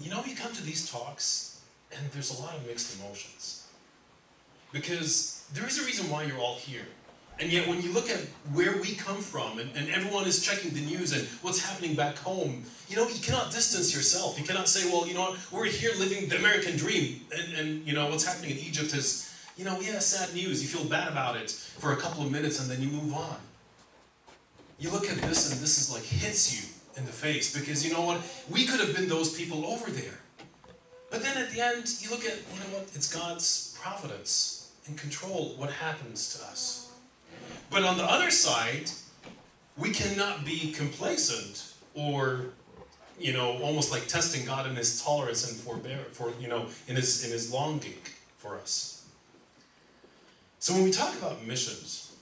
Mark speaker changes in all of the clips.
Speaker 1: you know, you come to these talks and there's a lot of mixed emotions. Because there is a reason why you're all here. And yet, when you look at where we come from, and, and, everyone is checking the news and what's happening back home, you know, you cannot distance yourself. You cannot say, well, you know we're here living the American dream, and, and you know, what's happening in Egypt is, you know, yeah, sad news. You feel bad about it for a couple of minutes, and then you move on. You look at this, and this is like hits you in the face because you know what? We could have been those people over there. But then at the end, you look at, you know what? It's God's providence and control what happens to us. But on the other side, we cannot be complacent or you know almost like testing God in his tolerance and forbear for you know in his in his longing for us. So when we talk about missions,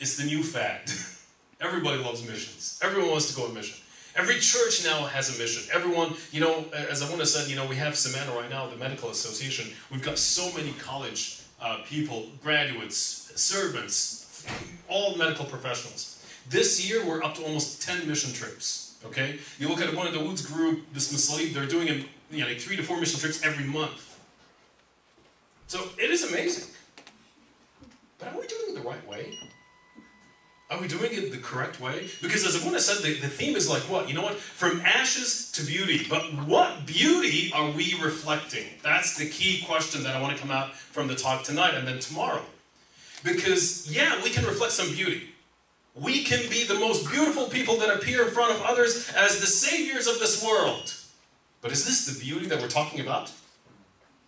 Speaker 1: it's the new fad. Everybody loves missions. Everyone wants to go on mission. Every church now has a mission. Everyone, you know, as I want to said, you know, we have Savannah right now, the medical association. We've got so many college uh, people, graduates, servants, all medical professionals. This year, we're up to almost 10 mission trips. Okay? You look at one of the Woods group, the Smith they're doing you know, like three to four mission trips every month. So it is amazing. But are we doing it the right way? Are we doing it the correct way? Because as Abuna said, the, the theme is like what? You know what? From ashes to beauty. But what beauty are we reflecting? That's the key question that I want to come out from the talk tonight and then tomorrow. Because, yeah, we can reflect some beauty. We can be the most beautiful people that appear in front of others as the saviors of this world. But is this the beauty that we're talking about?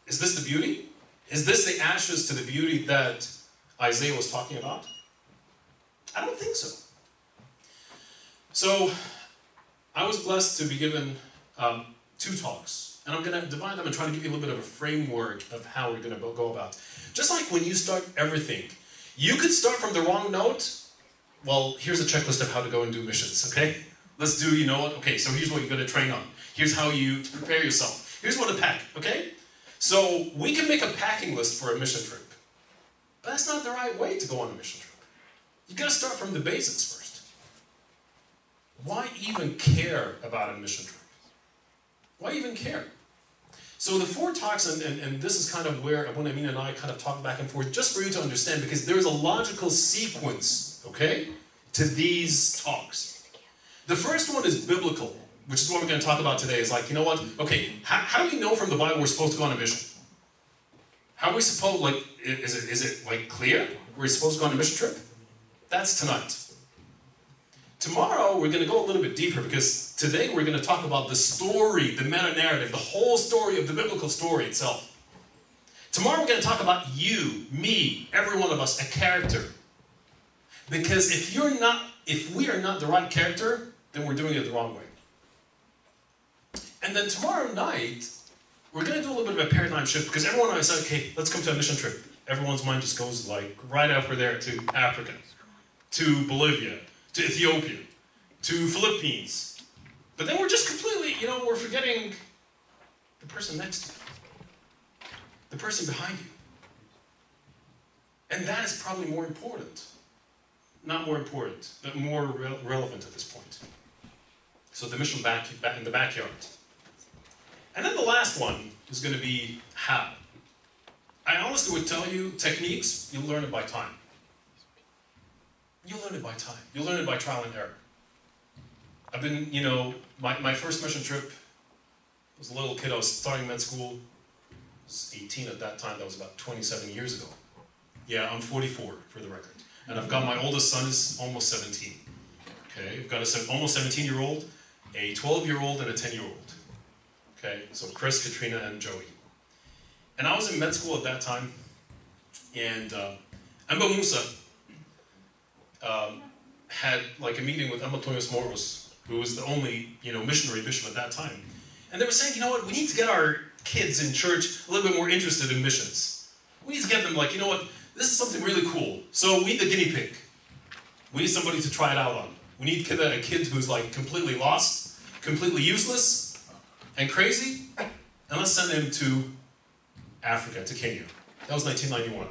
Speaker 1: Is this the beauty? Is this the ashes to the beauty that Isaiah was talking about? I don't think so. So, I was blessed to be given um, two talks, and I'm going to divide them and try to give you a little bit of a framework of how we're going to go about. Just like when you start everything, you could start from the wrong note. Well, here's a checklist of how to go and do missions, okay? Let's do, you know what? Okay, so here's what you're going to train on. Here's how you prepare yourself. Here's what to pack, okay? So we can make a packing list for a mission trip. But that's not the right way to go on a mission trip. You gotta start from the basics first. Why even care about a mission trip? Why even care? So the four talks, and, and, and this is kind of where Abuna Amin and I kind of talk back and forth, just for you to understand, because there's a logical sequence, okay, to these talks. The first one is biblical, which is what we're going to talk about today. Is like, you know what? Okay, how, how do we know from the Bible we're supposed to go on a mission? How are we supposed, like, is it, is it like clear we're supposed to go on a mission trip? That's tonight. Tomorrow, we're going to go a little bit deeper because today we're going to talk about the story, the meta narrative, the whole story of the biblical story itself. Tomorrow, we're going to talk about you, me, every one of us, a character. Because if you're not, if we are not the right character, then we're doing it the wrong way. And then tomorrow night, we're going to do a little bit of a paradigm shift because everyone I said, okay, let's come to a mission trip. Everyone's mind just goes like right over there to Africa, to Bolivia, to Ethiopia, to Philippines. But then we're just completely, you know, we're forgetting the person next to you, the person behind you. And that is probably more important. Not more important, but more re relevant at this point. So the mission back, back in the backyard. And then the last one is going to be how. I honestly would tell you techniques, you'll learn it by time. You'll learn it by time. You'll learn it by trial and error. I've been, you know, my, my first mission trip was a little kid. I was starting med school. I was 18 at that time. That was about 27 years ago. Yeah, I'm 44 for the record. And I've got my oldest son is almost 17. Okay, I've got a almost 17 year old, a 12 year old, and a 10 year old. Okay, so Chris, Katrina, and Joey. And I was in med school at that time, and uh, Emba Musa, um, had like a meeting with Amatoyos Moros, who was the only you know missionary bishop at that time, and they were saying, you know what, we need to get our kids in church a little bit more interested in missions. We need to get them like, you know what, this is something really cool. So we need the guinea pig. We need somebody to try it out on. We need a kid who's like completely lost, completely useless, and crazy, and let's send him to Africa, to Kenya. That was 1991.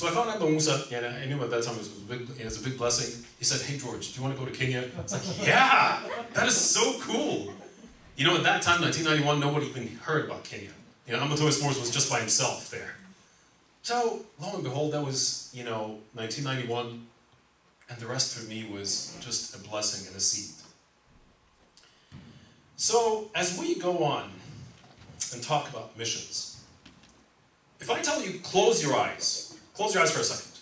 Speaker 1: So I found out about Musa, and I knew at that time it was, a big, it was a big blessing. He said, hey George, do you want to go to Kenya? I was like, yeah, that is so cool. You know, at that time, 1991, nobody even heard about Kenya. You know, Amatoa Morris was just by himself there. So, lo and behold, that was, you know, 1991, and the rest for me was just a blessing and a seed. So, as we go on and talk about missions, if I tell you, close your eyes, close your eyes for a second.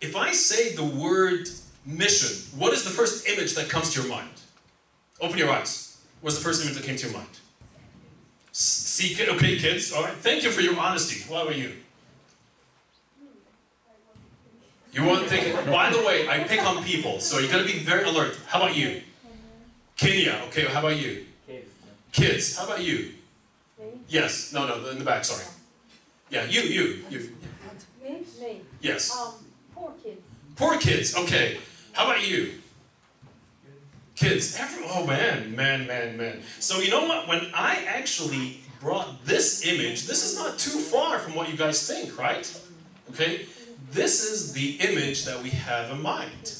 Speaker 1: If I say the word mission, what is the first image that comes to your mind? Open your eyes. What's the first image that came to your mind? See, okay, kids. All right. Thank you for your honesty. What about you? You want to think? By the way, I pick on people, so you got to be very alert. How about you? Kenya. Okay. How about you? Kids. How about you? Yes. No. No. In the back. Sorry. Yeah. You. You. You.
Speaker 2: Me?
Speaker 1: Yes.
Speaker 2: Um, poor kids.
Speaker 1: Poor kids. Okay. How about you? Kids. Every, oh man, man, man, man. So you know what? When I actually brought this image, this is not too far from what you guys think, right? Okay. This is the image that we have in mind.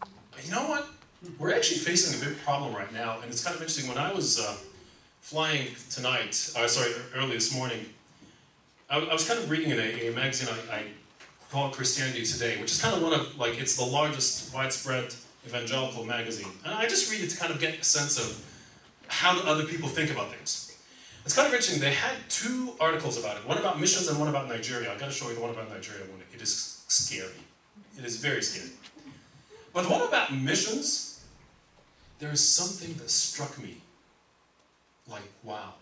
Speaker 1: But you know what? We're actually facing a big problem right now, and it's kind of interesting. When I was uh, flying tonight, uh, sorry, early this morning, I, I, was kind of reading in a, a magazine I, I called Christianity Today, which is kind of one of, like, it's the largest widespread evangelical magazine. And I just read it to kind of get a sense of how do other people think about things. It's kind of interesting. They had two articles about it. One about missions and one about Nigeria. I've got to show you the one about Nigeria. It is scary. It is very scary. But the one about missions, there is something that struck me. Like, wow.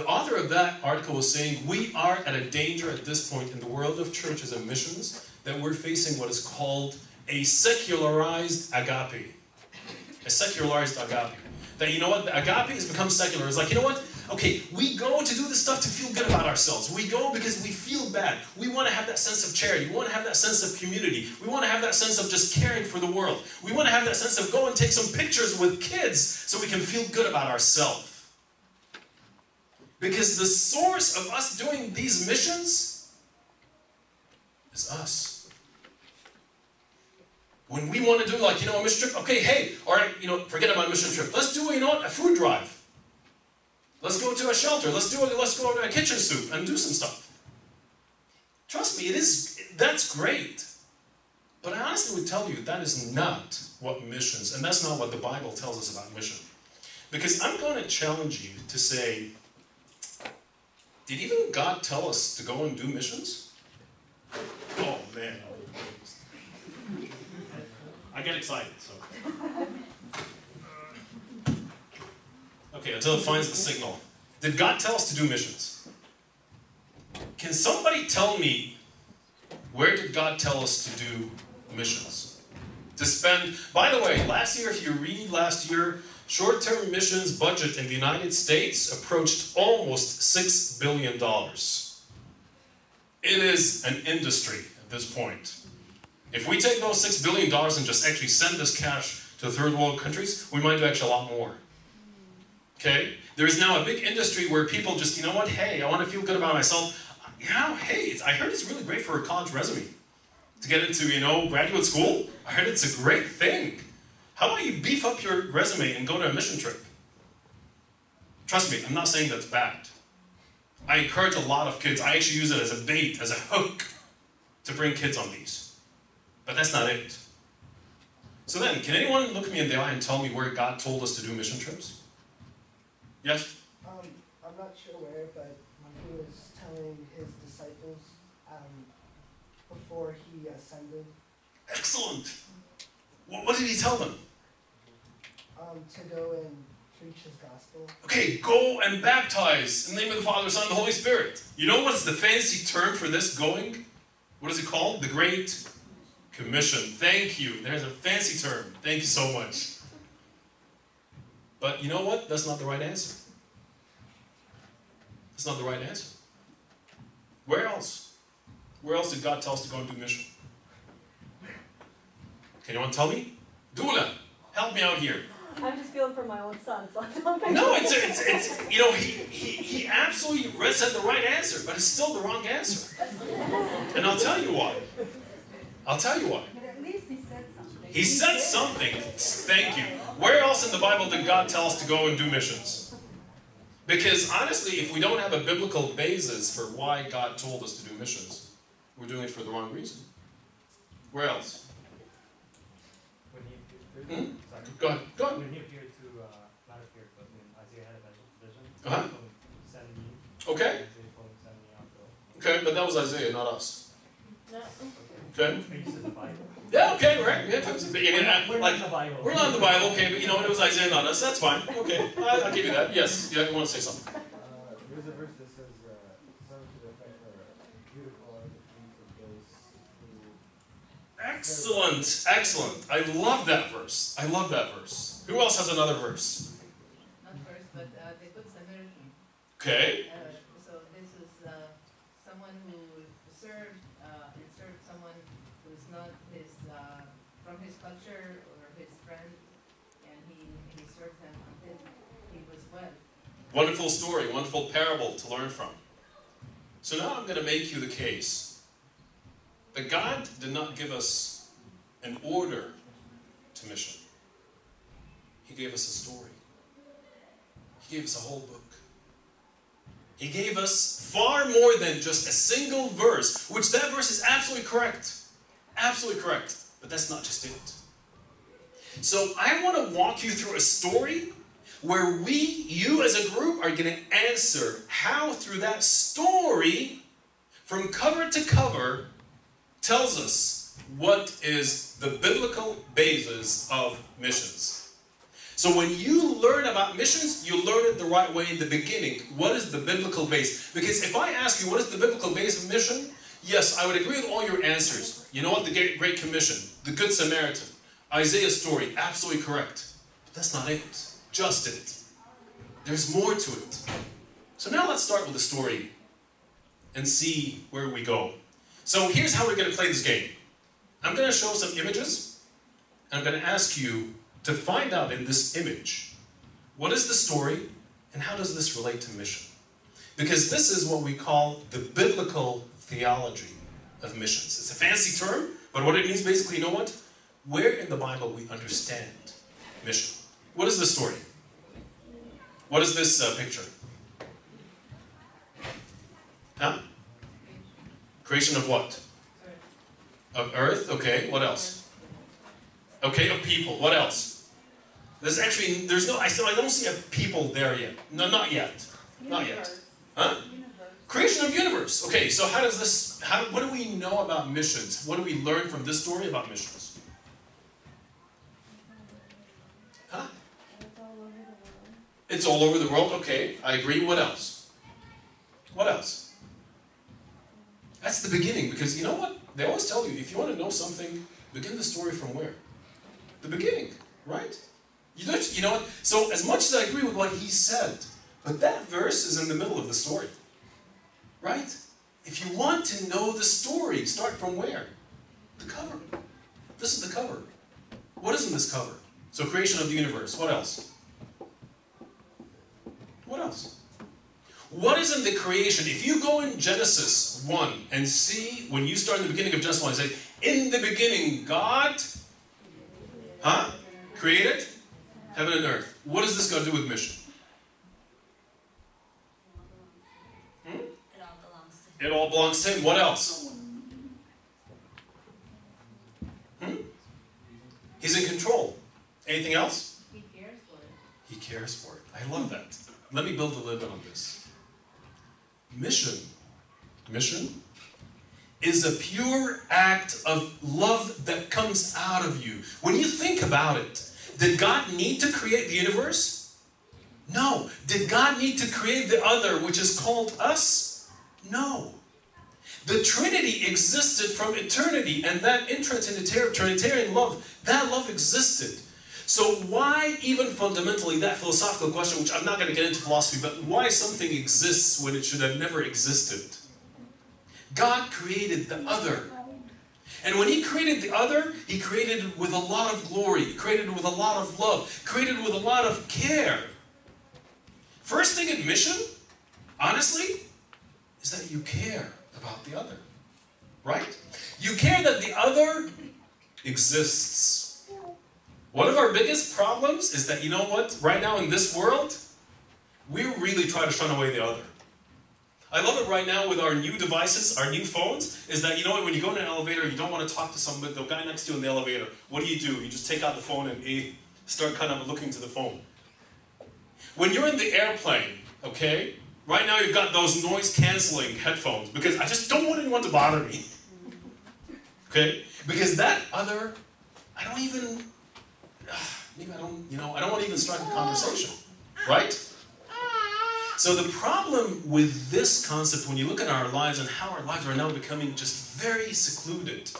Speaker 1: The author of that article was saying, we are at a danger at this point in the world of churches and missions that we're facing what is called a secularized agape. A secularized agape. That, you know what, agape has become secular. It's like, you know what, okay, we go to do this stuff to feel good about ourselves. We go because we feel bad. We want to have that sense of charity. We want to have that sense of community. We want to have that sense of just caring for the world. We want to have that sense of go and take some pictures with kids so we can feel good about ourselves. Because the source of us doing these missions is us when we want to do like, you know, a mission trip, okay, hey, all right, you know, forget about a mission trip. Let's do, you know what, a food drive. Let's go to a shelter. Let's do it. Let's go to a kitchen soup and do some stuff. Trust me, it is, that's great. But I honestly would tell you that is not what missions, and that's not what the Bible tells us about mission. Because I'm going to challenge you to say, did even God tell us to go and do missions? Oh man. I get excited, so. Okay, until it finds the signal. Did God tell us to do missions? Can somebody tell me where did God tell us to do missions? To spend, by the way, last year, if you read last year, short term missions budget in the United States approached almost $6 billion. It is an industry at this point. If we take those $6 billion and just actually send this cash to third world countries, we might do actually a lot more. Okay? There is now a big industry where people just, you know what, hey, I want to feel good about myself. Yeah, hey, I heard it's really great for a college resume. To get into, you know, graduate school, I heard it's a great thing. How about you beef up your resume and go to a mission trip? Trust me, I'm not saying that's bad. I encourage a lot of kids, I actually use it as a bait, as a hook, to bring kids on these. But that's not it. So then, can anyone look me in the eye and tell me where God told us to do mission trips? Yes?
Speaker 3: Um, I'm not sure where, but when he was telling his disciples um, before he ascended.
Speaker 1: Excellent. Well, what did he tell them?
Speaker 3: Um, to go and preach his gospel.
Speaker 1: Okay, go and baptize in the name of the Father, Son, and the Holy Spirit. You know what's the fancy term for this going? What is it called? The Great Commission. Thank you. There's a fancy term. Thank you so much. But you know what? That's not the right answer. That's not the right answer. Where else? Where else did God tell us to go and do mission? Can anyone tell me? Dula, help me out here.
Speaker 2: I'm just feeling for my own son, so
Speaker 1: I'm No, it's, it's, it's, you know, he, he, he absolutely said the right answer, but it's still the wrong answer. And I'll tell you why. I'll tell you why.
Speaker 4: But at least he said something.
Speaker 1: He said something. Thank you. Where else in the Bible did God tell us to go and do missions? Because honestly, if we don't have a biblical basis for why God told us to do missions, we're doing it for the wrong reason. Where else?
Speaker 4: When he appeared,
Speaker 1: Hmm? Go ahead. Go ahead.
Speaker 4: When he appeared to, uh, not appeared, but when Isaiah had a vision,
Speaker 1: Uh-huh.
Speaker 4: send me.
Speaker 1: Okay.
Speaker 4: Isaiah told him, send me out, go.
Speaker 1: Okay, but that was Isaiah, not us.
Speaker 2: No.
Speaker 1: Okay.
Speaker 4: But you said the Bible.
Speaker 1: Yeah. Okay. Right. Yeah. that's- I mean, uh,
Speaker 4: We're
Speaker 1: like
Speaker 4: not in the Bible.
Speaker 1: we're not in the Bible. Okay, but you know? It was Isaiah, not us. That's fine. Okay. I, I'll give you that. Yes. Yeah. You want to say something?
Speaker 5: Uh, there's a verse that says, uh, something to the effect of, beautiful are the feet of those who
Speaker 1: Excellent. Excellent. I love that verse. I love that verse. Who else has another verse?
Speaker 6: Not verse, but uh, they put Samaritan.
Speaker 1: Okay.
Speaker 6: Uh, so this is uh, someone who served uh, and served someone who's not his uh, from his culture or his friend, and he he served them until he was well.
Speaker 1: Wonderful story, wonderful parable to learn from. So now I'm going to make you the case that God did not give us an order to mission. He gave us a story. He gave us a whole book. He gave us far more than just a single verse, which that verse is absolutely correct. Absolutely correct. But that's not just it. So I want to walk you through a story where we, you as a group, are going to answer how through that story, from cover to cover, tells us what is the biblical basis of missions. So when you learn about missions, you learn it the right way in the beginning. What is the biblical base? Because if I ask you what is the biblical base of mission, yes, I would agree with all your answers. You know what? The Great Commission, the Good Samaritan, Isaiah's story, absolutely correct. But that's not it. Just it. There's more to it. So now let's start with the story and see where we go. So here's how we're going to play this game. I'm going to show some images, and I'm going to ask you to find out in this image what is the story and how does this relate to mission? Because this is what we call the biblical theology of missions. It's a fancy term, but what it means basically, you know what? Where in the Bible we understand mission. What is the story? What is this uh, picture? Huh? Creation of what?
Speaker 6: Sorry.
Speaker 1: Of earth? Okay, what else? Okay, of people. What else? There's actually, there's no, I still, I don't see a people there yet. No, not yet. Not yet. Huh?
Speaker 2: Universe.
Speaker 1: Creation of universe. Okay, so how does this, how, what do we know about missions? What do we learn from this story about missions? Huh?
Speaker 2: It's all over the world.
Speaker 1: It's all over the world. Okay, I agree. What else? That's the beginning because you know what? They always tell you if you want to know something, begin the story from where? The beginning, right? You know, you know what? So as much as I agree with what he said, but that verse is in the middle of the story, right? If you want to know the story, start from where? The cover. This is the cover. What is in this cover? So creation of the universe. What else? What else? What is in the creation? If you go in Genesis 1 and see, when you start in the beginning of Genesis 1, and say, in the beginning, God, huh? Created heaven and earth. What does this got to do with mission? Hmm?
Speaker 7: It all belongs to him.
Speaker 1: It all belongs to Him. What else? Hmm? He's in control. Anything else?
Speaker 6: He cares for it.
Speaker 1: He cares for it. I love that. Let me build a little bit on this. Mission, mission is a pure act of love that comes out of you. When you think about it, did God need to create the universe? No. Did God need to create the other, which is called us? No. The Trinity existed from eternity, and that intratrinitarian Trinitarian love, that love existed. So why even fundamentally that philosophical question, which I'm not going to get into philosophy, but why something exists when it should have never existed? God created the other. And when he created the other, he created it with a lot of glory, created it with a lot of love, created it with a lot of care. First thing in mission, honestly, is that you care about the other. Right? You care that the other exists. One of our biggest problems is that, you know what, right now in this world, we really try to shun away the other. I love it right now with our new devices, our new phones, is that, you know what, when you go in an elevator, you don't want to talk to somebody, the guy next to you in the elevator. What do you do? You just take out the phone and eh, start kind of looking to the phone. When you're in the airplane, okay, right now you've got those noise canceling headphones because I just don't want anyone to bother me. Okay? Because that other, I don't even, maybe I don't, you know, I don't want to even start the conversation. Right? So the problem with this concept, when you look at our lives and how our lives are now becoming just very secluded.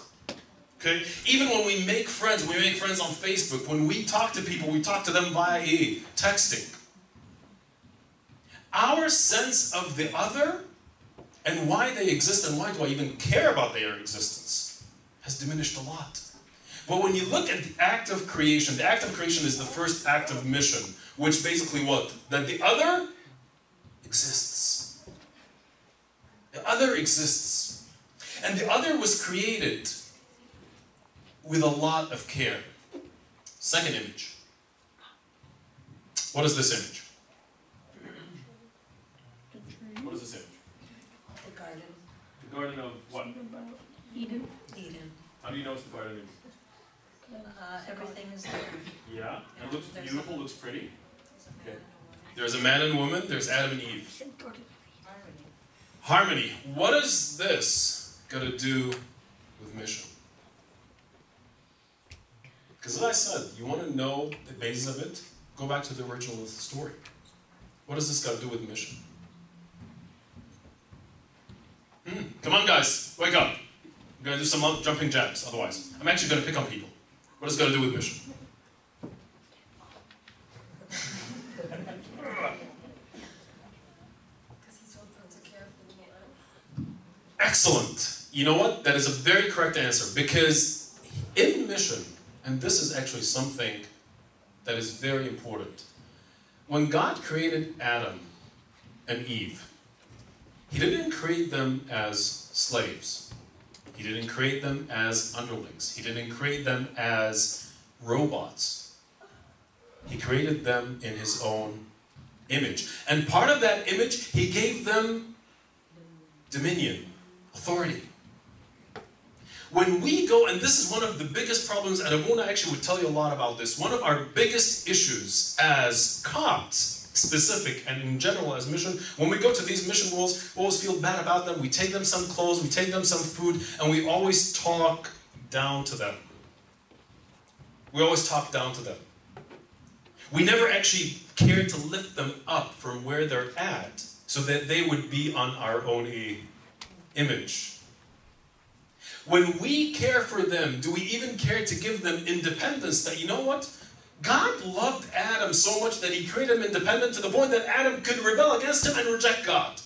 Speaker 1: Okay? Even when we make friends, we make friends on Facebook, when we talk to people, we talk to them via texting. Our sense of the other and why they exist and why do I even care about their existence has diminished a lot. But when you look at the act of creation, the act of creation is the first act of mission, which basically what? That the other exists. The other exists. And the other was created with a lot of care. Second image. What is this image? What is this image?
Speaker 6: The garden.
Speaker 1: The Garden of what?
Speaker 2: Eden.
Speaker 6: Eden.
Speaker 1: How do you know it's the Garden of Eden?
Speaker 6: Uh, everything is there.
Speaker 1: Yeah, it looks
Speaker 6: There's
Speaker 1: beautiful, looks pretty. Okay. There's a man and woman, there's Adam and Eve.
Speaker 6: Harmony.
Speaker 1: Harmony. What is this got to do with mission? Because as I said, you want to know the basis of it? Go back to the original story. What does this got to do with mission? Hmm. Come on, guys, wake up. I'm going to do some jumping jacks, otherwise. I'm actually going to pick on people. What does it got to do with mission? Excellent. You know what? That is a very correct answer because in mission, and this is actually something that is very important. When God created Adam and Eve, He didn't create them as slaves. He didn't create them as underlings. He didn't create them as robots. He created them in His own image. And part of that image, He gave them dominion, authority. When we go, and this is one of the biggest problems, and Abuna actually would tell you a lot about this. One of our biggest issues as Copts, specific and in general as mission, when we go to these mission roles, we always feel bad about them. We take them some clothes, we take them some food, and we always talk down to them. We always talk down to them. We never actually care to lift them up from where they're at so that they would be on our own image. When we care for them, do we even care to give them independence? That you know what? God loved Adam so much that he created him independent to the point that Adam could rebel against him and reject God.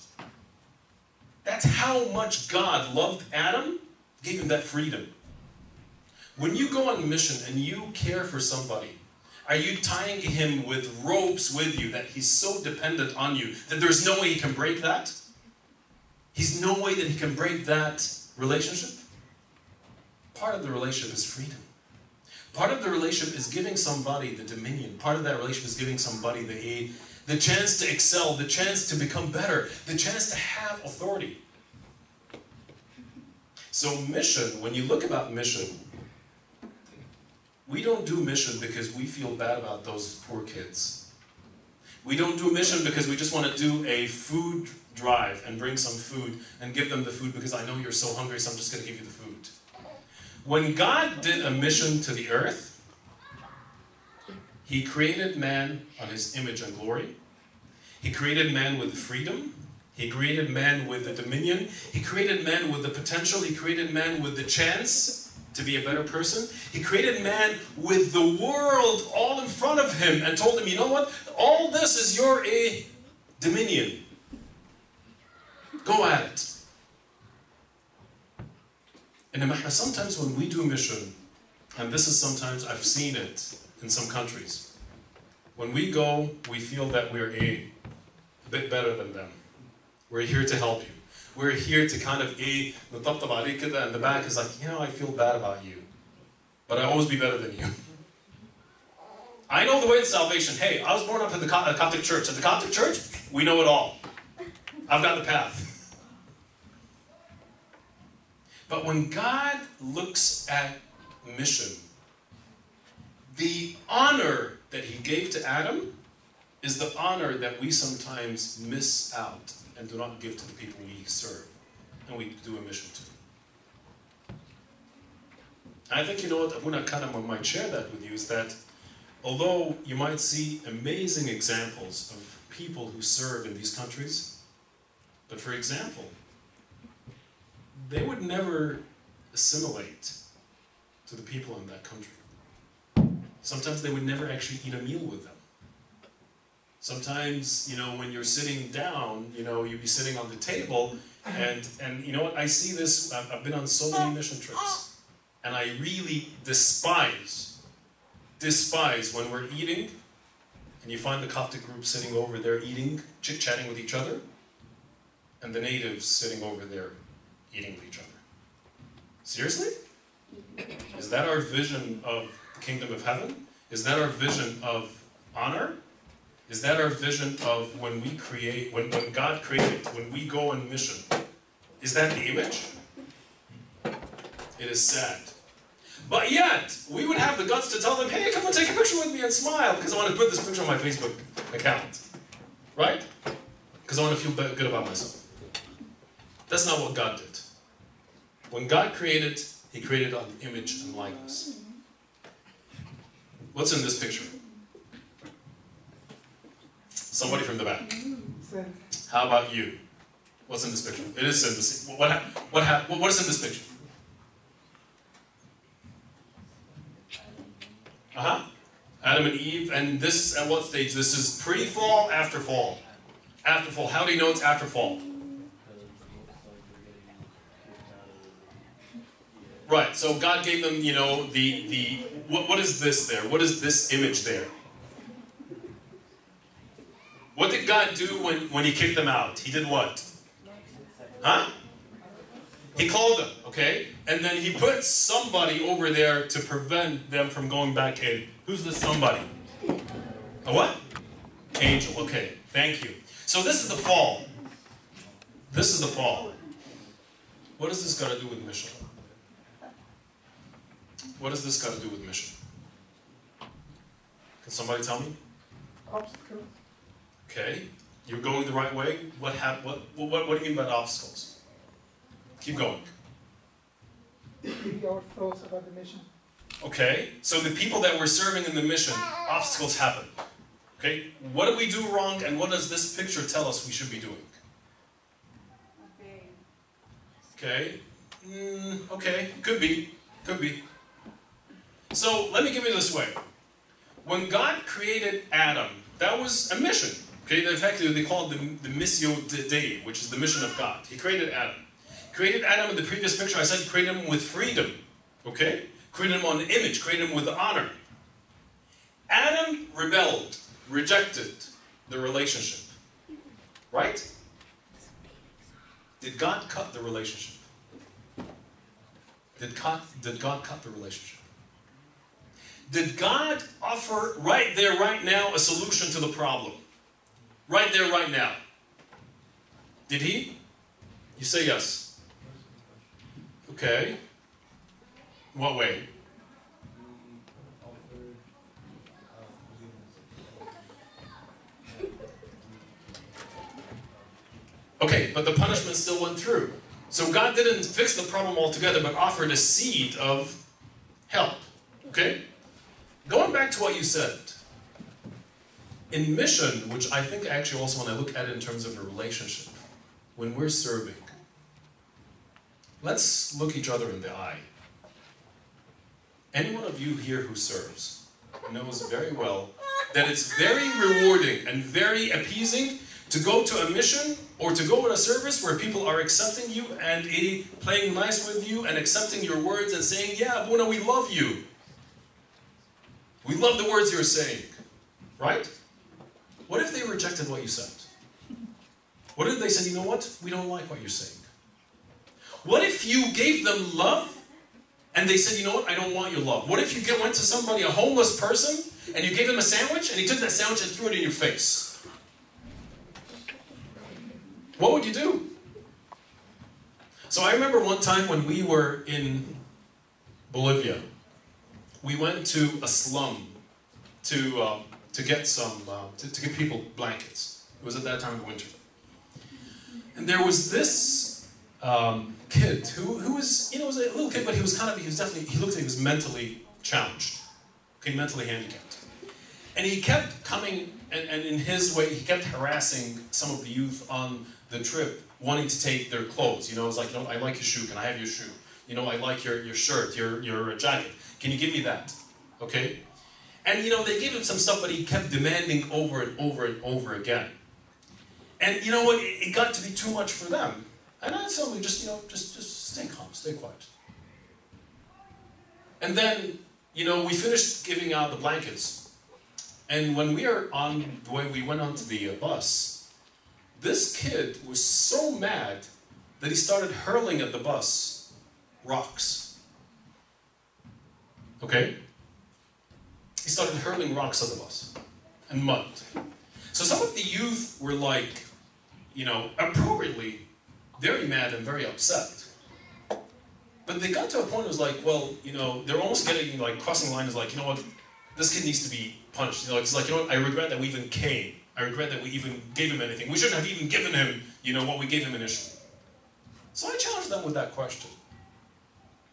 Speaker 1: That's how much God loved Adam, gave him that freedom. When you go on mission and you care for somebody, are you tying him with ropes with you that he's so dependent on you that there's no way he can break that? He's no way that he can break that relationship? Part of the relationship is freedom. Part of the relationship is giving somebody the dominion. Part of that relationship is giving somebody the he the chance to excel, the chance to become better, the chance to have authority. So mission, when you look about mission, we don't do mission because we feel bad about those poor kids. We don't do mission because we just want to do a food drive and bring some food and give them the food because I know you're so hungry, so I'm just going to give you the food. When God did a mission to the earth, He created man on His image and glory. He created man with freedom. He created man with the dominion. He created man with the potential. He created man with the chance to be a better person. He created man with the world all in front of him and told him, you know what? All this is your a dominion. Go at it. And sometimes when we do mission, and this is sometimes, I've seen it in some countries, when we go, we feel that we're a, a bit better than them. We're here to help you. We're here to kind of a, and the back is like, you know, I feel bad about you, but I always be better than you. I know the way to salvation. Hey, I was born up in the uh, Coptic church. At the Coptic church, we know it all. I've got the path. But when God looks at mission, the honor that he gave to Adam is the honor that we sometimes miss out and do not give to the people we serve and we do a mission to. I think you know what Abuna Kanama might share that with you is that although you might see amazing examples of people who serve in these countries, but for example, they would never assimilate to the people in that country. Sometimes they would never actually eat a meal with them. Sometimes, you know, when you're sitting down, you know, you'd be sitting on the table, and and you know what? I see this. I've, I've been on so many mission trips, and I really despise, despise when we're eating, and you find the Coptic group sitting over there eating, chit chatting with each other, and the natives sitting over there eating with each other. Seriously? Is that our vision of the kingdom of heaven? Is that our vision of honor? Is that our vision of when we create, when, when God created, when we go on mission? Is that the image? It is sad. But yet, we would have the guts to tell them, hey, come and take a picture with me and smile because I want to put this picture on my Facebook account. Right? Because I want to feel good about myself. That's not what God did. When God created, He created on image and likeness. What's in this picture? Somebody from the back. How about you? What's in this picture? It is in this. What what hap- what is in this picture? Uh huh. Adam and Eve, and this at what stage? This is pre-fall, after fall. After fall. How do you know it's after fall? Right. So God gave them, you know, the the what, what is this there? What is this image there? What did God do when, when He kicked them out? He did what? Huh? He called them, okay? And then He put somebody over there to prevent them from going back in. Who's this somebody? A what? Angel, okay. Thank you. So this is the fall. This is the fall. What is this got to do with mission? What does this got to do with mission? Can somebody tell me?
Speaker 5: Obstacle.
Speaker 1: Okay, you're going the right way. What hap- what, what, what do you mean by obstacles? Keep going.
Speaker 5: Maybe our thoughts about the mission.
Speaker 1: Okay, so the people that we're serving in the mission, obstacles happen. Okay, what do we do wrong and what does this picture tell us we should be doing? Okay, mm, okay, could be, could be. So let me give you this way. When God created Adam, that was a mission. Okay, in fact, they call it the, the Missio Dei, which is the mission of God. He created Adam. Created Adam in the previous picture, I said he created him with freedom. Okay? Created him on image, created him with honor. Adam rebelled, rejected the relationship. Right? Did God cut the relationship? Did God, did God cut the relationship? Did God offer right there, right now, a solution to the problem? Right there, right now. Did He? You say yes. Okay. What way? Okay, but the punishment still went through. So God didn't fix the problem altogether, but offered a seed of help. Okay? Going back to what you said, in mission, which I think actually also when I look at it in terms of a relationship, when we're serving, let's look each other in the eye. Any one of you here who serves knows very well that it's very rewarding and very appeasing to go to a mission or to go to a service where people are accepting you and eh, playing nice with you and accepting your words and saying, Yeah, Buna, we love you. We love the words you're saying. Right? What if they rejected what you said? What if they said, You know what? We don't like what you're saying? What if you gave them love and they said, You know what? I don't want your love? What if you went to somebody, a homeless person, and you gave him a sandwich, and he took that sandwich and threw it in your face. What would you do? So I remember one time when we were in Bolivia, we went to a slum to, uh, to get some, uh, to, to give people blankets. It was at that time of winter. And there was this um, kid who, who was, you know, was a little kid, but he was kind of, he was definitely, he looked like he was mentally challenged, okay, mentally handicapped. And he kept coming, and, and in his way, he kept harassing some of the youth on the trip, wanting to take their clothes. You know, it was like, you know, I like your shoe, can I have your shoe? You know, I like your, your shirt, your, your jacket, can you give me that? Okay? And, you know, they gave him some stuff, but he kept demanding over and over and over again. And you know what? It, it got to be too much for them. And I told them, just, you know, just, just stay calm, stay quiet. And then, you know, we finished giving out the blankets. And when we are on the way we went onto the uh, bus, this kid was so mad that he started hurling at the bus rocks. Okay? He started hurling rocks at the bus and mud. So some of the youth were like, you know, appropriately very mad and very upset. But they got to a point where it was like, well, you know, they're almost getting like crossing the line is like, you know what, this kid needs to be punished. You know, it's like, you know what, I regret that we even came. I regret that we even gave him anything. We shouldn't have even given him, you know, what we gave him initially. So I challenged them with that question.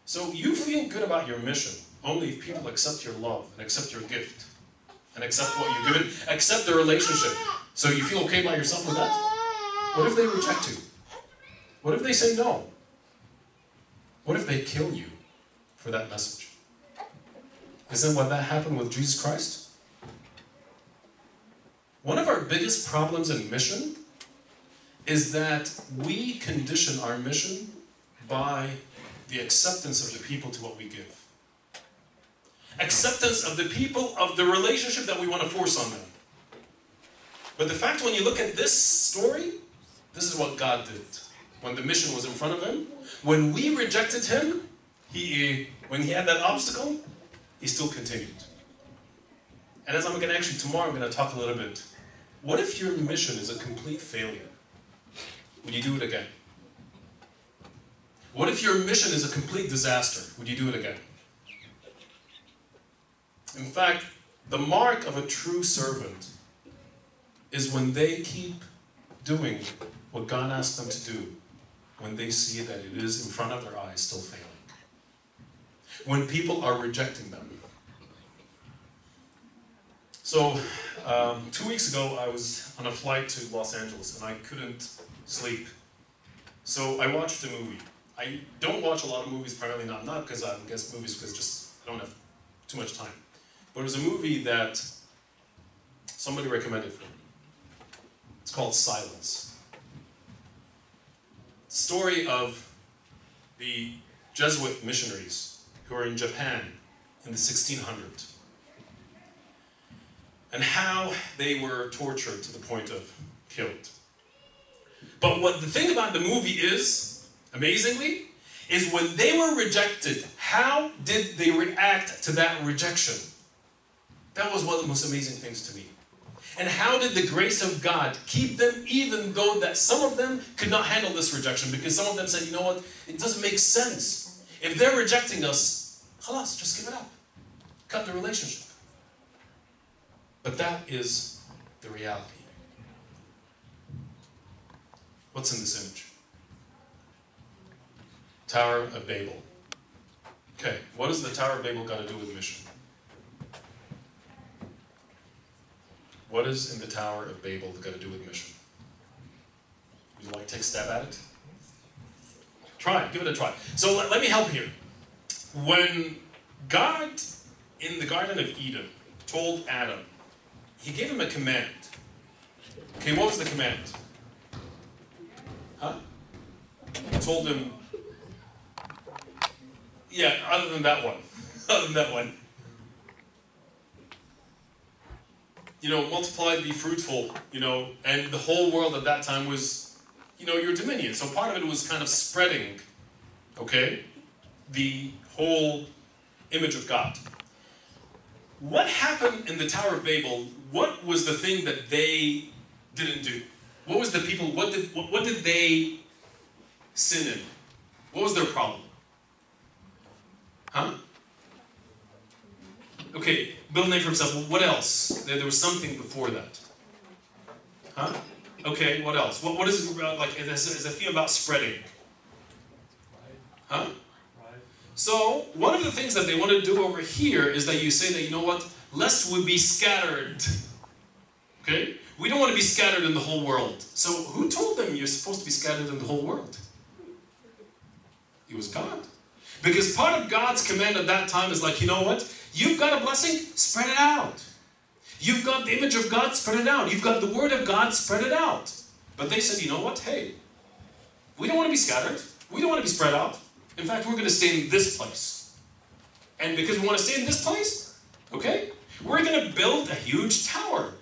Speaker 1: So you feel good about your mission only if people accept your love and accept your gift and accept what you're given, accept the relationship. So you feel okay by yourself with that? What if they reject you? What if they say no? What if they kill you for that message? Isn't what that happened with Jesus Christ? One of our biggest problems in mission is that we condition our mission by the acceptance of the people to what we give. Acceptance of the people of the relationship that we want to force on them. But the fact when you look at this story, this is what God did. When the mission was in front of him, when we rejected him, he when he had that obstacle, he still continued. And as I'm going to actually tomorrow, I'm going to talk a little bit. What if your mission is a complete failure? Would you do it again? What if your mission is a complete disaster? Would you do it again? In fact, the mark of a true servant is when they keep doing what God asked them to do, when they see that it is in front of their eyes still failing. When people are rejecting them. So, um, two weeks ago, I was on a flight to Los Angeles and I couldn't sleep. So I watched a movie. I don't watch a lot of movies, primarily not not because I guess movies, because just I don't have too much time. But it was a movie that somebody recommended for me. It's called Silence. Story of the Jesuit missionaries who are in Japan in the 1600s and how they were tortured to the point of killed. But what the thing about the movie is, amazingly, is when they were rejected, how did they react to that rejection? That was one of the most amazing things to me. And how did the grace of God keep them, even though that some of them could not handle this rejection? Because some of them said, you know what, it doesn't make sense. If they're rejecting us, halas, just give it up. Cut the relationship. But that is the reality. What's in this image? Tower of Babel. Okay, what the Tower of Babel got to do with mission? What is in the Tower of Babel got to do with mission? Would you like to take a stab at it? Try give it a try. So let, let me help here. When God in the Garden of Eden told Adam, he gave him a command. Okay, what was the command? Huh? He told him, yeah, other than that one. other than that one. You know, multiply, be fruitful, you know, and the whole world at that time was, you know, your dominion. So part of it was kind of spreading, okay, the whole image of God. what happened in the Tower of Babel? What was the thing that they didn't do? What was the people? What did what, what did they sin in? What was their problem? Huh? Okay, Bill name for himself. What else? There, there was something before that. Huh? Okay, what else? What, what is it about, like, is, is a theme about spreading? Huh? So, one of the things that they want to do over here is that you say that, you know what, lest we be scattered. Okay? We don't want to be scattered in the whole world. So, who told them you're supposed to be scattered in the whole world? It was God. Because part of God's command at that time is like, you know what? You've got a blessing, spread it out. You've got the image of God, spread it out. You've got the word of God, spread it out. But they said, you know what? Hey, we don't want to be scattered. We don't want to be spread out. In fact, we're going to stay in this place. And because we want to stay in this place, okay, we're going to build a huge tower.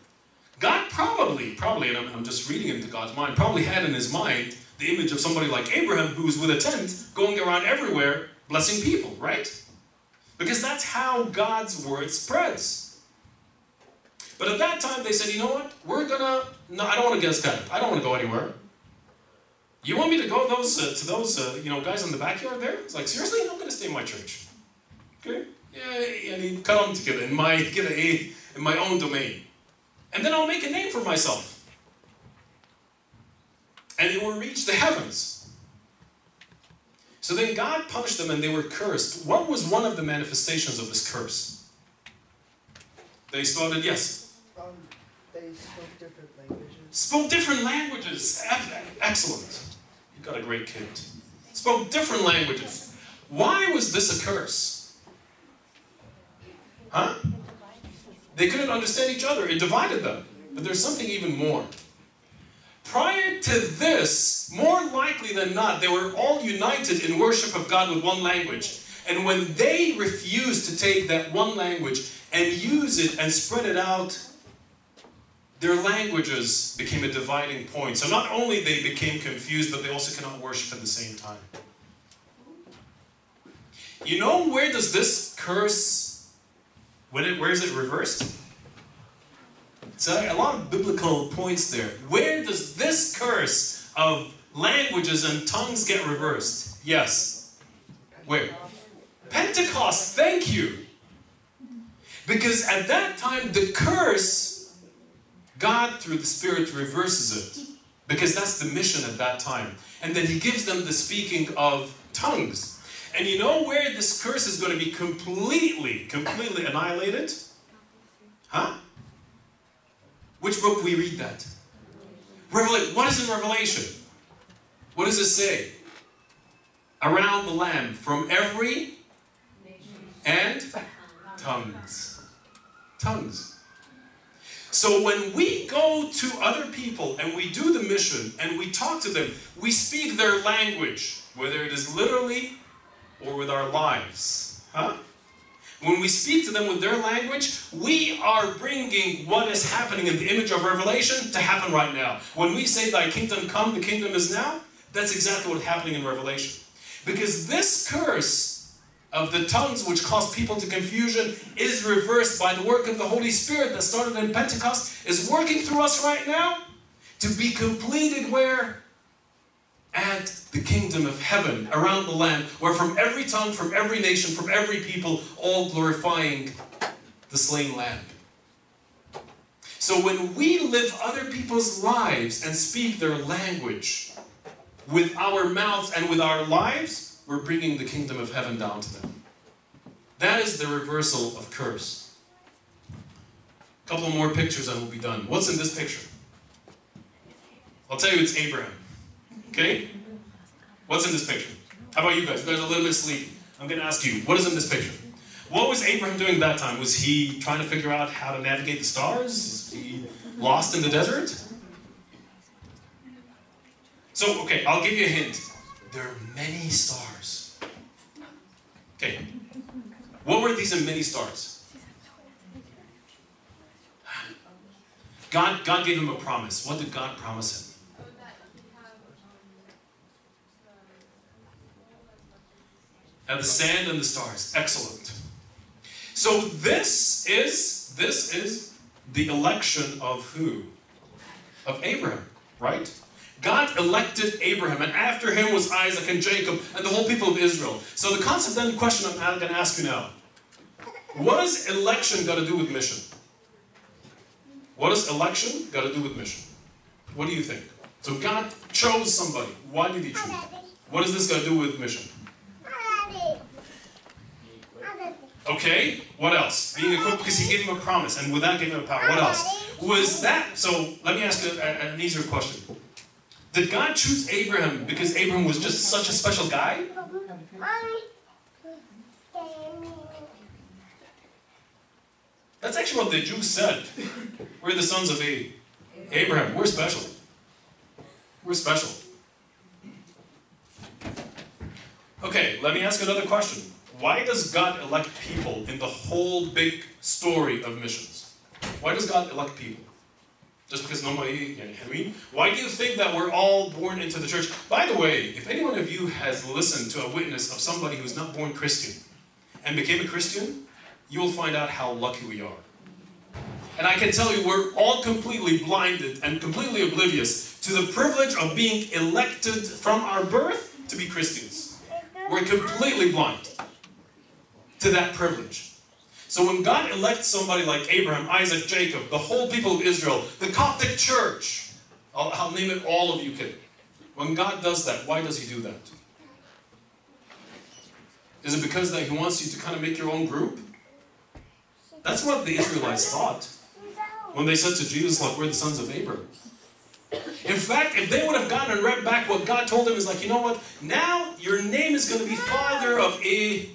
Speaker 1: God probably, probably, and I'm, I'm just reading into God's mind, probably had in his mind the image of somebody like Abraham who's with a tent going around everywhere blessing people, right? Because that's how God's word spreads. But at that time, they said, you know what? We're gonna. No, I don't want to get scattered. I don't want to go anywhere. You want me to go those uh, to those uh, you know guys in the backyard there? It's like seriously, I'm gonna stay in my church. Okay? Yeah, he cut them together in my in my own domain, and then I'll make a name for myself, and it will reach the heavens. So then God punished them, and they were cursed. What was one of the manifestations of this curse? They started yes,
Speaker 3: Um, they spoke different languages.
Speaker 1: spoke different languages. Excellent. You got a great kid. Spoke different languages. Why was this a curse? Huh? They couldn't understand each other. It divided them. But there's something even more. Prior to this, more likely than not, they were all united in worship of God with one language. And when they refused to take that one language and use it and spread it out their languages became a dividing point. So not only they became confused, but they also cannot worship at the same time. You know where does this curse, when it, where is it reversed? So a lot of biblical points there. Where does this curse of languages and tongues get reversed? Yes. Where? Pentecost, thank you. Because at that time, the curse God, through the Spirit, reverses it. Because that's the mission at that time. And then He gives them the speaking of tongues. And you know where this curse is going to be completely, completely annihilated? Huh? Which book we read that? Revelation. What is in Revelation? What does it say? Around the Lamb, from every and tongues. Tongues. So when we go to other people and we do the mission and we talk to them, we speak their language, whether it is literally or with our lives. Huh? When we speak to them with their language, we are bringing what is happening in the image of Revelation to happen right now. When we say, Thy kingdom come, the kingdom is now, that's exactly what's happening in Revelation. Because this curse of the tongues which cause people to confusion is reversed by the work of the Holy Spirit that started in Pentecost, is working through us right now to be completed where? At the kingdom of heaven, around the Lamb, where from every tongue, from every nation, from every people, all glorifying the slain Lamb. So when we live other people's lives and speak their language with our mouths and with our lives, we're bringing the kingdom of heaven down to them. That is the reversal of curse. A couple more pictures and we'll be done. What's in this picture? I'll tell you it's Abraham. Okay? What's in this picture? How about you guys? You guys are a little bit sleepy. I'm going to ask you, what is in this picture? What was Abraham doing that time? Was he trying to figure out how to navigate the stars? Is he lost in the desert? So, okay, I'll give you a hint. There are many stars. Okay. What were these many stars? God, God gave him a promise. What did God promise him? Have the sand and the stars. Excellent. So this is this is the election of who? Of Abraham, right? God elected Abraham, and after him was Isaac and Jacob and the whole people of Israel. So the concept then question I'm going to ask you now: What does election got to do with mission? What does election got to do with mission? What do you think? So God chose somebody. Why did He choose? What does this got to do with mission? Okay, what else? Being equipped because he gave him a promise, and with that gave him a power. What else? Was that so? Let me ask a- a- an easier question. Did God choose Abraham because Abraham was just such a special guy? That's actually what the Jews said. We're the sons of A- Abraham. We're special. We're special. Okay, let me ask another question. Why does God elect people in the whole big story of missions? Why does God elect people? Just because nobody, I mean, why do you think that we're all born into the church? By the way, if any one of you has listened to a witness of somebody who's not born Christian and became a Christian, you will find out how lucky we are. And I can tell you, we're all completely blinded and completely oblivious to the privilege of being elected from our birth to be Christians. We're completely blind to that privilege. So when God elects somebody like Abraham, Isaac, Jacob, the whole people of Israel, the Coptic church, I'll, I'll name it all of you kid. When God does that, why does he do that? Is it because that he wants you to kind of make your own group? That's what the Israelites thought when they said to Jesus, like, we're the sons of Abraham. In fact, if they would have gone and read back what God told them, is like, you know what? Now your name is going to be father of a.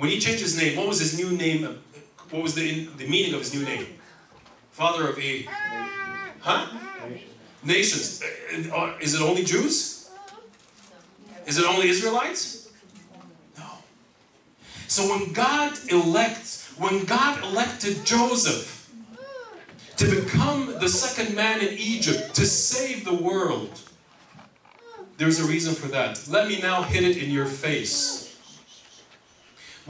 Speaker 1: When he changed his name, what was his new name? What was the, the meaning of his new name? Father of a. Huh? Nations. Uh, uh, Is it only Jews? Is it only Israelites? No. So when God elects, when God elected Joseph, to become the second man in Egypt, to save the world. There's a reason for that. Let me now hit it in your face.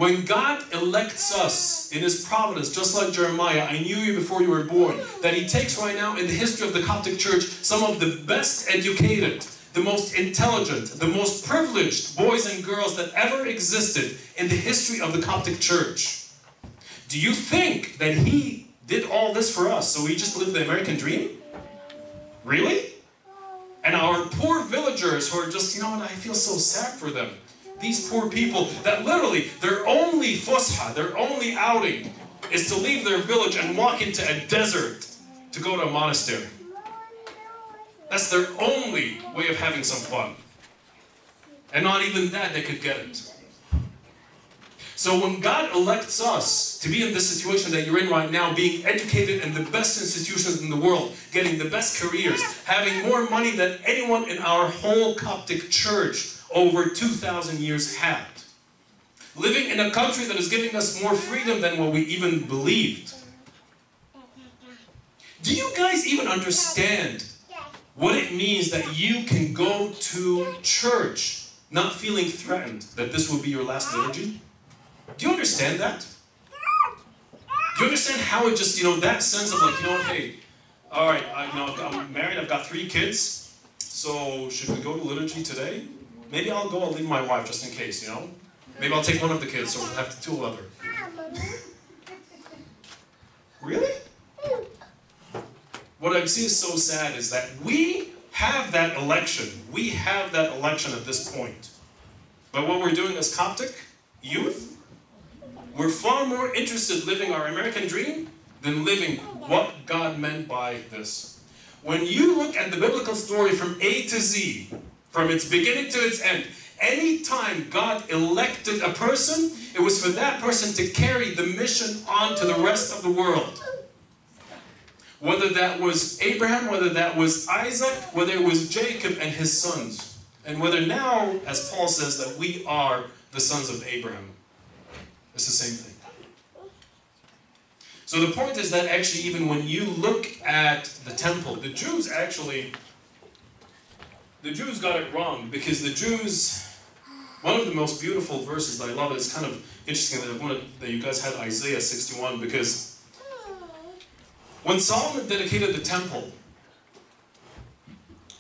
Speaker 1: When God elects us in His providence, just like Jeremiah, I knew you before you were born, that He takes right now in the history of the Coptic Church some of the best educated, the most intelligent, the most privileged boys and girls that ever existed in the history of the Coptic Church. Do you think that He did all this for us so we just live the American dream? Really? And our poor villagers who are just, you know what, I feel so sad for them. These poor people that literally their only fusha, their only outing is to leave their village and walk into a desert to go to a monastery. That's their only way of having some fun. And not even that they could get it. So when God elects us to be in this situation that you're in right now, being educated in the best institutions in the world, getting the best careers, having more money than anyone in our whole Coptic church over 2,000 years had, living in a country that is giving us more freedom than what we even believed. Do you guys even understand what it means that you can go to church not feeling threatened that this will be your last liturgy? Do you understand that? Do you understand how it just, you know, that sense of like, you know hey, all right, I, you know, I'm married, I've got three kids, so should we go to liturgy today? Maybe I'll go, I'll leave my wife just in case, you know? Maybe I'll take one of the kids so we'll have two other. Really? What I see is so sad is that we have that election. We have that election at this point. But what we're doing as Coptic youth, we're far more interested living our American dream than living what God meant by this. When you look at the biblical story from A to Z, from its beginning to its end, Any time God elected a person, it was for that person to carry the mission on to the rest of the world. Whether that was Abraham, whether that was Isaac, whether it was Jacob and his sons, and whether now, as Paul says, that we are the sons of Abraham. It's the same thing. So the point is that actually, even when you look at the temple, the Jews actually, the Jews got it wrong because the Jews, One of the most beautiful verses that I love is kind of interesting that, one that you guys had Isaiah 61 because when Solomon dedicated the temple,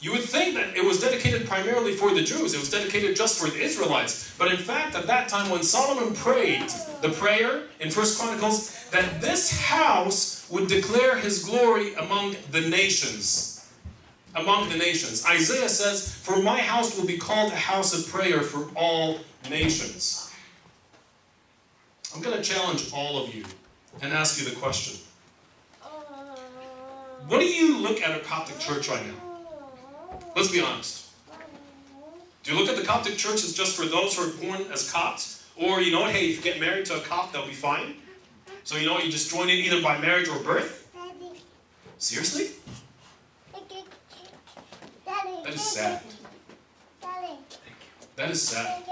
Speaker 1: you would think that it was dedicated primarily for the Jews. It was dedicated just for the Israelites. But in fact, at that time when Solomon prayed the prayer in First Chronicles, that this house would declare his glory among the nations. Among the nations. Isaiah says, For my house will be called a house of prayer for all nations. I'm going to challenge all of you and ask you the question. What do you look at a Coptic church right now? Let's be honest. Do you look at the Coptic church as just for those who are born as Copts? Or, you know hey, if you get married to a Copt, that'll be fine? So, you know you just join in either by marriage or birth? Seriously? That is sad. That is sad.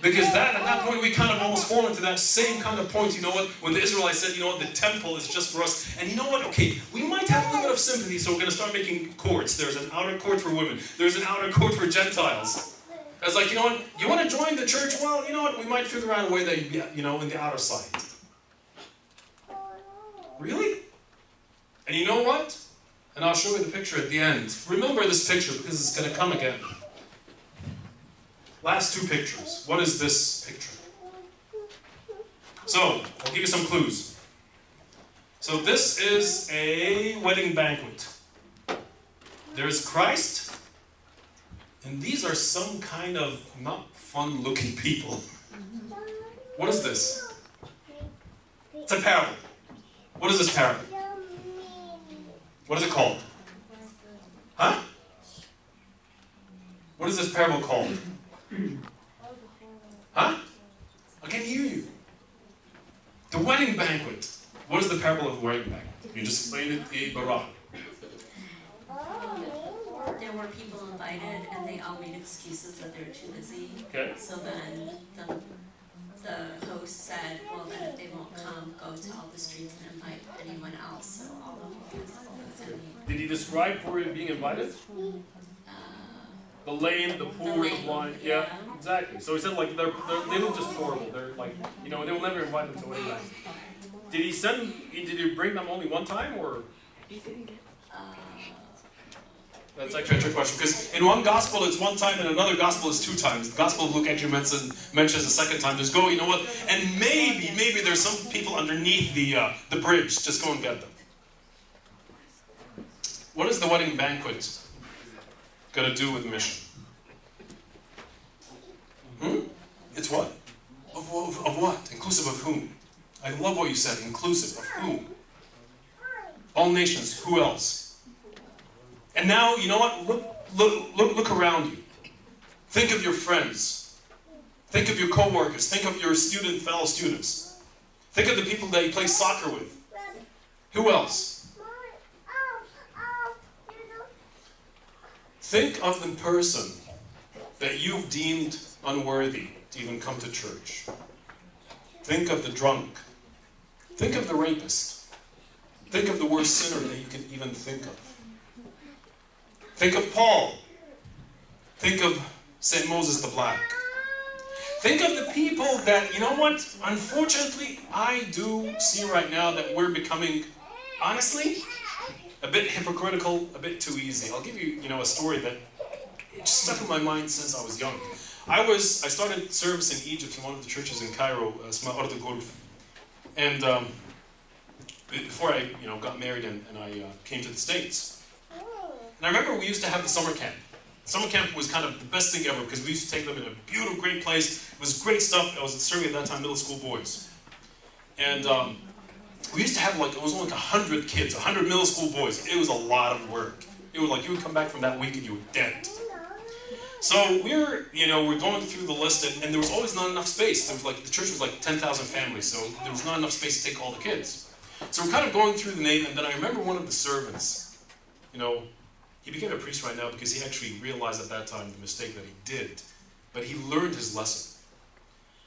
Speaker 1: Because that, at that point, we kind of almost fall into that same kind of point, you know what, when the Israelites said, you know what, the temple is just for us. And you know what, okay, we might have a little bit of sympathy, so we're going to start making courts. There's an outer court for women, there's an outer court for Gentiles. It's like, you know what, you want to join the church? Well, you know what, we might figure out a way that you be, you know, in the outer side. Really? And you know what? And I'll show you the picture at the end. Remember this picture because it's going to come again. Last two pictures. What is this picture? So, I'll give you some clues. So, this is a wedding banquet. There's Christ, and these are some kind of not fun looking people. What is this? It's a parable. What is this parable? What is it called? Huh? What is this parable called? Huh? I can't hear you. The wedding banquet. What is the parable of the wedding banquet? You just explained it, the Barak.
Speaker 7: There were people invited and they all made excuses that they were too busy.
Speaker 1: Okay.
Speaker 7: So then the, the host said, well then if they won't come, go to all the streets and invite anyone else, so all family.
Speaker 1: Did he describe for him being invited? The lame, the poor, the
Speaker 7: lame,
Speaker 1: blind. Yeah,
Speaker 7: yeah.
Speaker 1: exactly. So he said like they're, they're they look just horrible. They're like you know they will never invite them to wedding banquet. Did he send? Did he bring them only one time or? That's actually a trick question because in one gospel it's one time and another gospel is two times. The gospel of Luke actually mentions, mentions a second time. Just go, you know what? And maybe, maybe there's some people underneath the uh, the bridge. Just go and get them. What is the wedding banquet got to do with mission? Hmm? It's what? Of, of, of what? Inclusive of whom? I love what you said. Inclusive of whom? All nations. Who else? And now, you know what? Look, look, look, look around you. Think of your friends. Think of your coworkers. Think of your student fellow students. Think of the people that you play soccer with. Who else? Think of the person that you've deemed unworthy to even come to church. Think of the drunk. Think of the rapist. Think of the worst sinner that you can even think of. Think of Paul. Think of St. Moses the Black. Think of the people that, you know what, unfortunately, I do see right now that we're becoming, honestly, a bit hypocritical, a bit too easy. I'll give you, you know, a story that just stuck in my mind since I was young. I was, I started service in Egypt in one of the churches in Cairo, uh, Sma Ard Gulf. And um, before I, you know, got married and, and I uh, came to the States. And I remember we used to have the summer camp. Summer camp was kind of the best thing ever because we used to take them in a beautiful, great place. It was great stuff. I was serving at that time middle school boys. And um, we used to have like, it was only like 100 kids, 100 middle school boys. It was a lot of work. It was like, you would come back from that week and you were dead. So we're, you know, we're going through the list and, and there was always not enough space. There was like, the church was like 10,000 families, so there was not enough space to take all the kids. So we're kind of going through the name and then I remember one of the servants, you know, he became a priest right now because he actually realized at that time the mistake that he did. But he learned his lesson.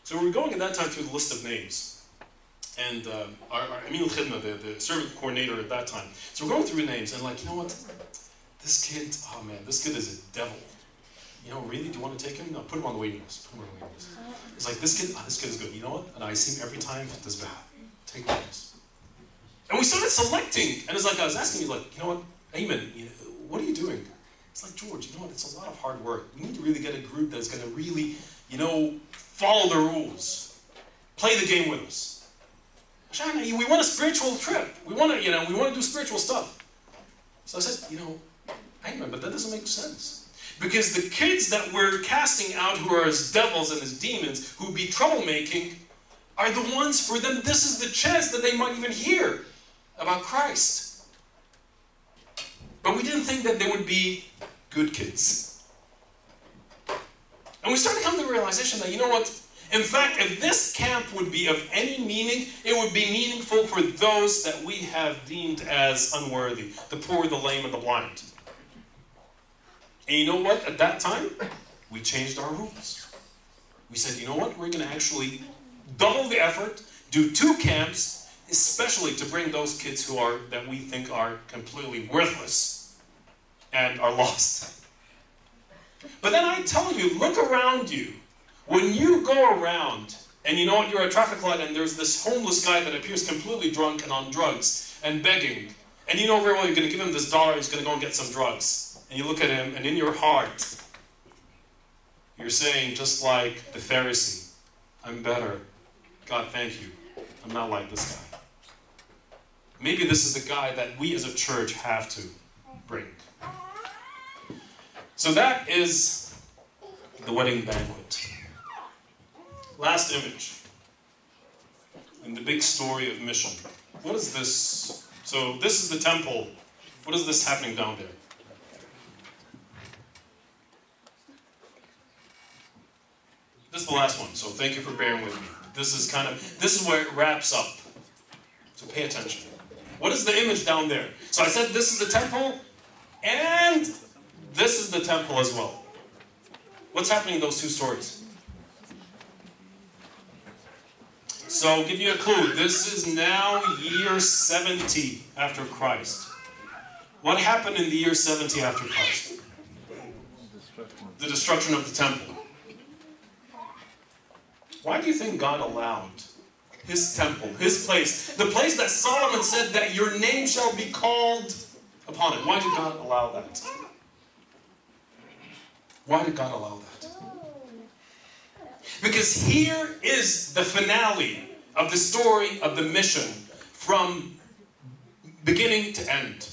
Speaker 1: So we were going at that time through the list of names. And um, our, Emil Khidma, the, the servant coordinator at that time. So we're going through the names and like, you know what? This kid, oh man, this kid is a devil. you know, really, do you want to take him? No, put him on the waiting list. Put him on the waiting list. It's like, this kid, oh, this kid is good. You know what? And I see him every time this bath. Take him. And we started selecting. And it's like, I was asking, he's like, you know what? Amen. You know, what are you doing? It's like, George, you know what? It's a lot of hard work. We need to really get a group that's going to really, you know, follow the rules. Play the game with us. Shana, we want a spiritual trip. We want to, you know, we want to do spiritual stuff. So I said, you know, amen, but that doesn't make sense. Because the kids that we're casting out who are as devils and as demons, who be troublemaking, are the ones for them, this is the chance that they might even hear about Christ. But we didn't think that they would be good kids. And we started to come to the realization that, you know what? In fact, if this camp would be of any meaning, it would be meaningful for those that we have deemed as unworthy the poor, the lame, and the blind. And you know what? At that time, we changed our rules. We said, you know what? We're going to actually double the effort, do two camps, especially to bring those kids who are, that we think are completely worthless and are lost. But then I tell you, look around you. When you go around and you know what, you're at a traffic light and there's this homeless guy that appears completely drunk and on drugs and begging, and you know very well you're going to give him this dollar, he's going to go and get some drugs. And you look at him, and in your heart, you're saying, just like the Pharisee, I'm better. God, thank you. I'm not like this guy. Maybe this is the guy that we as a church have to bring. So that is the wedding banquet. Last image And the big story of mission. What is this? So, this is the temple. What is this happening down there? This is the last one, so thank you for bearing with me. This is kind of, this is where it wraps up. So pay attention. What is the image down there? So I said this is the temple, and this is the temple as well. What's happening in those two stories? So I'll give you a clue. This is now year 70 after Christ. What happened in the year 70 after Christ? The destruction of the temple. Why do you think God allowed his temple, his place, the place that Solomon said that your name shall be called upon it? Why did God allow that? Why did God allow that? Because here is the finale of the story of the mission from beginning to end.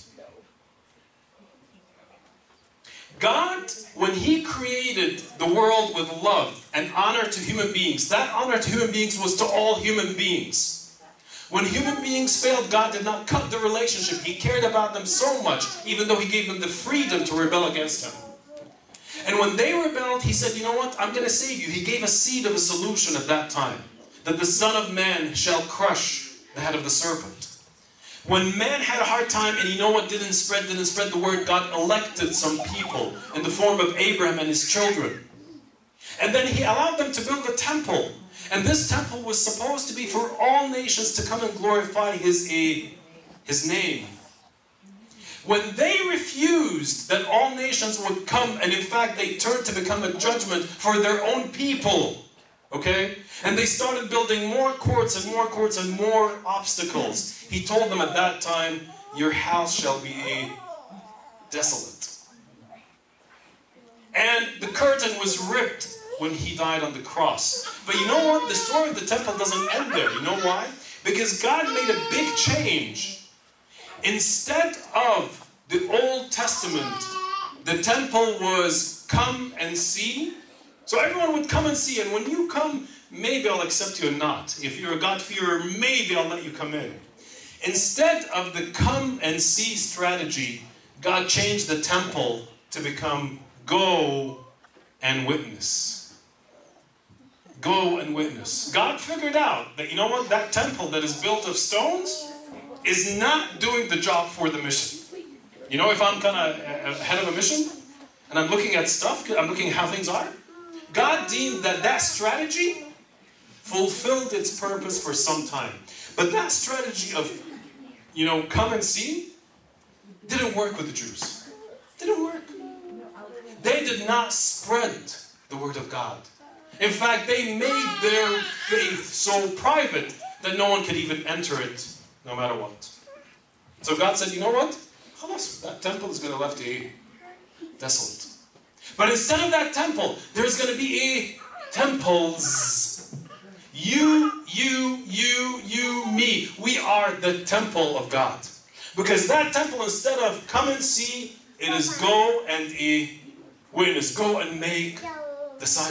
Speaker 1: God, when He created the world with love and honor to human beings, that honor to human beings was to all human beings. When human beings failed, God did not cut the relationship. He cared about them so much, even though He gave them the freedom to rebel against Him. And when they rebelled, He said, You know what? I'm going to save you. He gave a seed of a solution at that time that the Son of Man shall crush the head of the serpent. When man had a hard time, and you know what didn't spread, didn't spread the word, God elected some people in the form of Abraham and his children. And then he allowed them to build a temple. And this temple was supposed to be for all nations to come and glorify his, his name. When they refused that all nations would come, and in fact they turned to become a judgment for their own people, okay? And they started building more courts and more courts and more obstacles. He told them at that time, Your house shall be a desolate. And the curtain was ripped when he died on the cross. But you know what? The story of the temple doesn't end there. You know why? Because God made a big change. Instead of the Old Testament, the temple was come and see. So everyone would come and see, and when you come, maybe I'll accept you or not. If you're a God-fearer, maybe I'll let you come in. Instead of the come and see strategy, God changed the temple to become go and witness. Go and witness. God figured out that, you know what, that temple that is built of stones is not doing the job for the mission. You know, if I'm kind of ahead of a mission and I'm looking at stuff, I'm looking at how things are, God deemed that that strategy fulfilled its purpose for some time. But that strategy of, you know, come and see, didn't work with the Jews. Didn't work. they did not spread the word of God. In fact, they made their faith so private that no one could even enter it, no matter what. So God said, you know what? That temple is going to left a desolate. But instead of that temple, there's going to be a temples. You, you, you, you, me. We are the temple of God. Because that temple, instead of come and see, it is go and a witness. Go and make disciples.